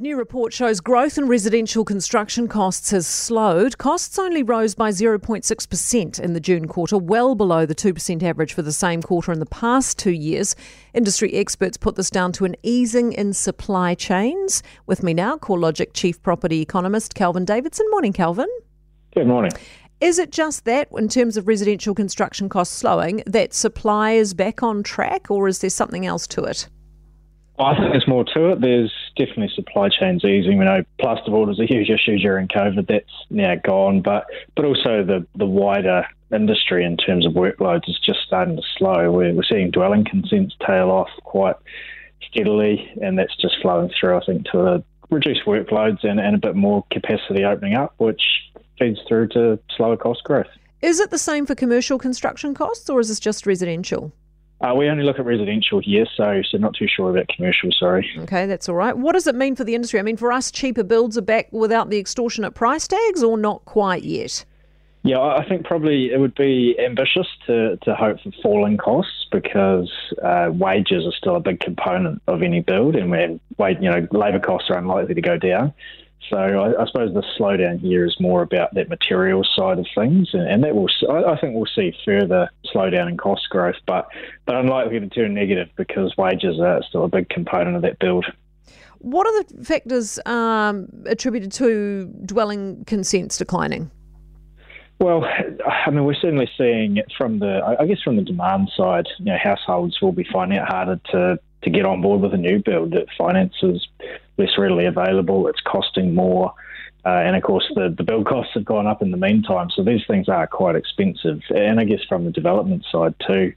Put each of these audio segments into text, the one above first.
New report shows growth in residential construction costs has slowed. Costs only rose by 0.6% in the June quarter, well below the 2% average for the same quarter in the past two years. Industry experts put this down to an easing in supply chains. With me now, CoreLogic Chief Property Economist Kelvin Davidson. Morning, Kelvin. Good morning. Is it just that, in terms of residential construction costs slowing, that supply is back on track, or is there something else to it? I think there's more to it. There's definitely supply chains easing. We know plasterboard was a huge issue during COVID. That's now gone, but but also the the wider industry in terms of workloads is just starting to slow. We're, we're seeing dwelling consents tail off quite steadily, and that's just flowing through. I think to a reduced workloads and, and a bit more capacity opening up, which feeds through to slower cost growth. Is it the same for commercial construction costs, or is this just residential? Uh, we only look at residential here, so so not too sure about commercial. Sorry. Okay, that's all right. What does it mean for the industry? I mean, for us, cheaper builds are back without the extortionate price tags, or not quite yet. Yeah, I think probably it would be ambitious to, to hope for falling costs because uh, wages are still a big component of any build, and when you know labour costs are unlikely to go down. So I, I, suppose the slowdown here is more about that material side of things, and, and that will I, I think we'll see further slowdown in cost growth, but but unlikely to turn negative because wages are still a big component of that build. What are the factors um, attributed to dwelling consents declining? Well, I mean, we're certainly seeing from the, I guess, from the demand side. You know, households will be finding it harder to to get on board with a new build. That finance is less readily available. It's costing more. Uh, and of course, the, the build costs have gone up in the meantime. So these things are quite expensive. And I guess from the development side too,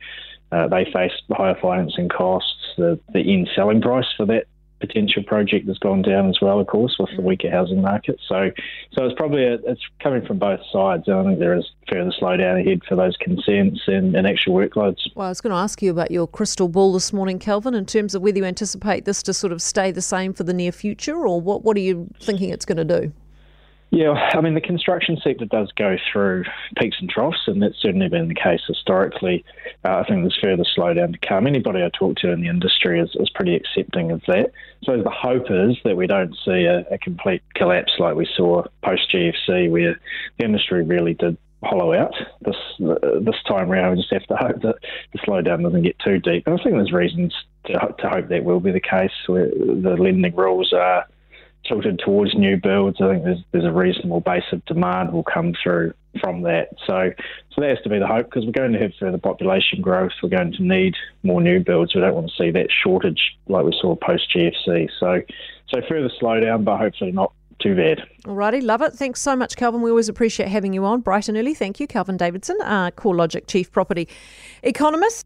uh, they face higher financing costs. The, the end selling price for that potential project has gone down as well, of course, with the mm. weaker housing market. So, so it's probably a, it's coming from both sides. I think there is further slowdown ahead for those consents and, and actual workloads. Well, I was going to ask you about your crystal ball this morning, Kelvin, in terms of whether you anticipate this to sort of stay the same for the near future, or what what are you thinking it's going to do? Yeah, I mean, the construction sector does go through peaks and troughs, and that's certainly been the case historically. Uh, I think there's further slowdown to come. Anybody I talk to in the industry is, is pretty accepting of that. So the hope is that we don't see a, a complete collapse like we saw post GFC, where the industry really did hollow out this uh, this time around. We just have to hope that the slowdown doesn't get too deep. And I think there's reasons to, to hope that will be the case. Where the lending rules are tilted towards new builds. I think there's there's a reasonable base of demand will come through from that. So so that has to be the hope because we're going to have further population growth. We're going to need more new builds. We don't want to see that shortage like we saw post GFC. So so further slowdown, but hopefully not too bad. Alrighty, love it. Thanks so much, Kelvin. We always appreciate having you on bright and early. Thank you, Kelvin Davidson, uh, CoreLogic Chief Property Economist.